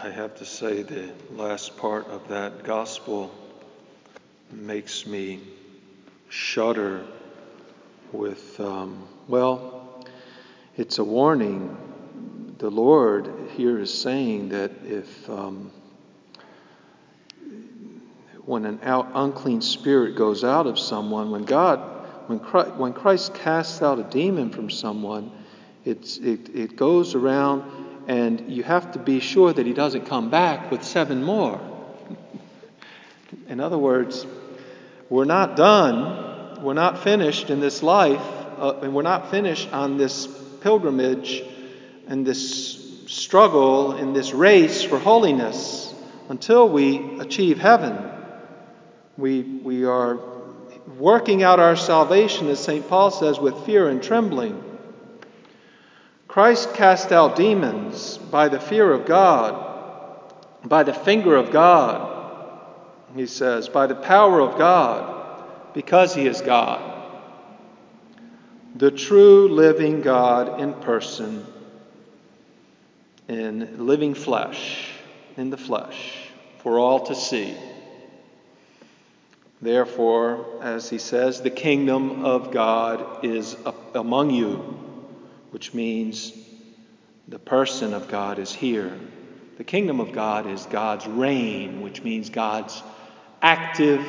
I have to say, the last part of that gospel makes me shudder with, um, well, it's a warning. The Lord here is saying that if, um, when an out, unclean spirit goes out of someone, when God, when Christ, when Christ casts out a demon from someone, it's, it, it goes around and you have to be sure that he doesn't come back with seven more. In other words, we're not done, we're not finished in this life, uh, and we're not finished on this pilgrimage and this struggle in this race for holiness until we achieve heaven. We, we are working out our salvation, as St. Paul says, with fear and trembling. Christ cast out demons by the fear of God, by the finger of God, he says, by the power of God, because he is God. The true living God in person, in living flesh, in the flesh, for all to see. Therefore, as he says, the kingdom of God is among you, which means the person of God is here. The kingdom of God is God's reign, which means God's active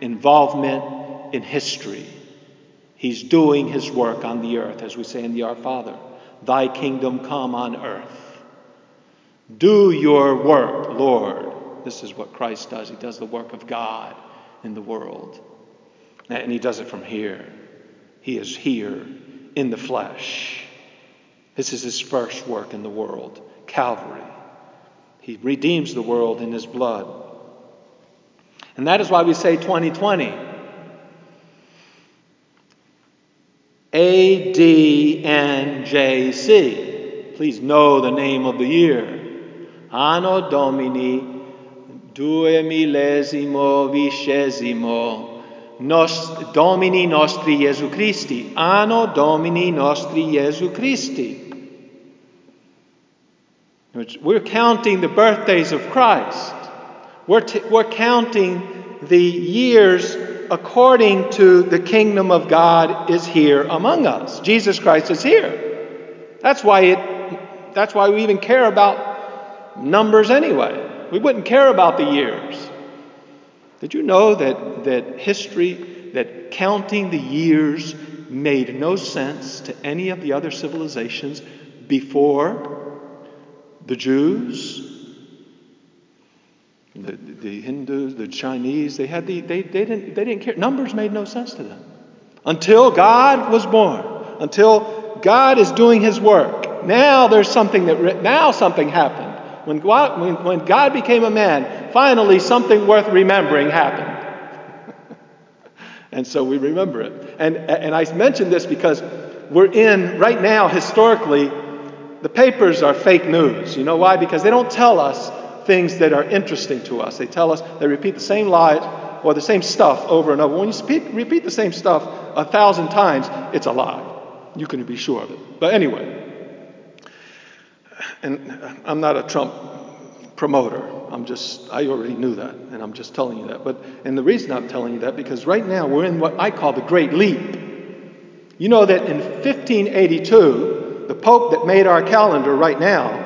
involvement in history. He's doing his work on the earth, as we say in the Our Father Thy kingdom come on earth. Do your work, Lord. This is what Christ does. He does the work of God in the world. And he does it from here. He is here in the flesh. This is his first work in the world Calvary. He redeems the world in his blood. And that is why we say 2020. ADNJC. Please know the name of the year. Anno Domini due millesimo vicesimo nos, Domini nostri Jesu Christi, anno Domini nostri Jesu Christi. We're counting the birthdays of Christ. We're, t- we're counting the years according to the kingdom of God is here among us. Jesus Christ is here. That's why it, that's why we even care about numbers anyway. We wouldn't care about the years. Did you know that, that history, that counting the years made no sense to any of the other civilizations before the Jews, the, the Hindus, the Chinese? They, had the, they, they, didn't, they didn't care. Numbers made no sense to them. Until God was born, until God is doing his work. Now there's something that, now something happened. When God, when, when God became a man, finally something worth remembering happened. and so we remember it. And, and I mention this because we're in, right now, historically, the papers are fake news. You know why? Because they don't tell us things that are interesting to us. They tell us, they repeat the same lies or the same stuff over and over. When you speak, repeat the same stuff a thousand times, it's a lie. You can be sure of it. But anyway, and I'm not a Trump promoter. I'm just, I already knew that, and I'm just telling you that. But, and the reason I'm telling you that, because right now we're in what I call the Great Leap. You know that in 1582, the Pope that made our calendar right now,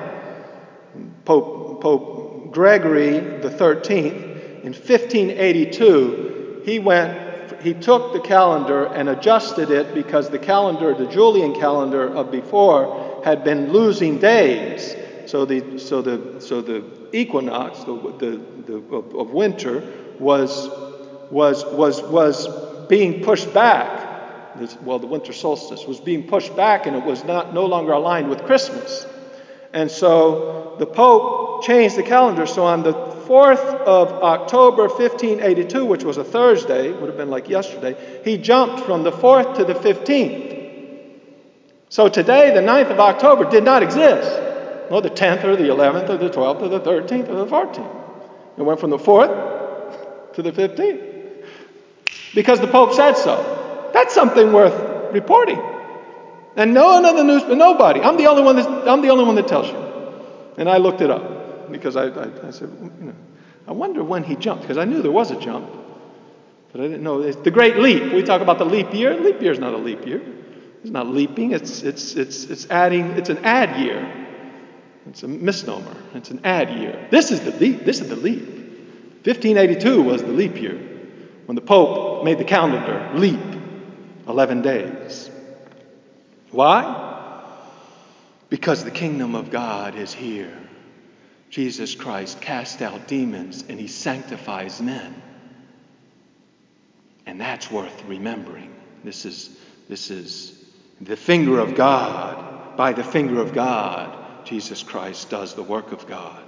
Pope, Pope Gregory the 13th, in 1582, he went, he took the calendar and adjusted it because the calendar, the Julian calendar of before, had been losing days. So the, so the, so the equinox the, the, the, of, of winter was, was, was, was being pushed back. Well, the winter solstice was being pushed back and it was not, no longer aligned with Christmas. And so the Pope changed the calendar. So on the 4th of October 1582, which was a Thursday, would have been like yesterday, he jumped from the 4th to the 15th. So today, the 9th of October, did not exist. No, the 10th or the 11th or the 12th or the 13th or the 14th. It went from the 4th to the 15th. Because the Pope said so. That's something worth reporting. And no one the news, nobody. I'm the only one that, I'm the only one that tells you. And I looked it up. because I, I, I said, you know, I wonder when he jumped, because I knew there was a jump. But I didn't know. It's the great leap. We talk about the leap year. Leap year is not a leap year. It's not leaping. It's, it's, it's, it's adding, it's an add year. It's a misnomer. It's an add year. This is the leap. This is the leap. 1582 was the leap year when the Pope made the calendar leap 11 days. Why? Because the kingdom of God is here. Jesus Christ cast out demons and he sanctifies men. And that's worth remembering. This is, this is the finger of God. By the finger of God, Jesus Christ does the work of God.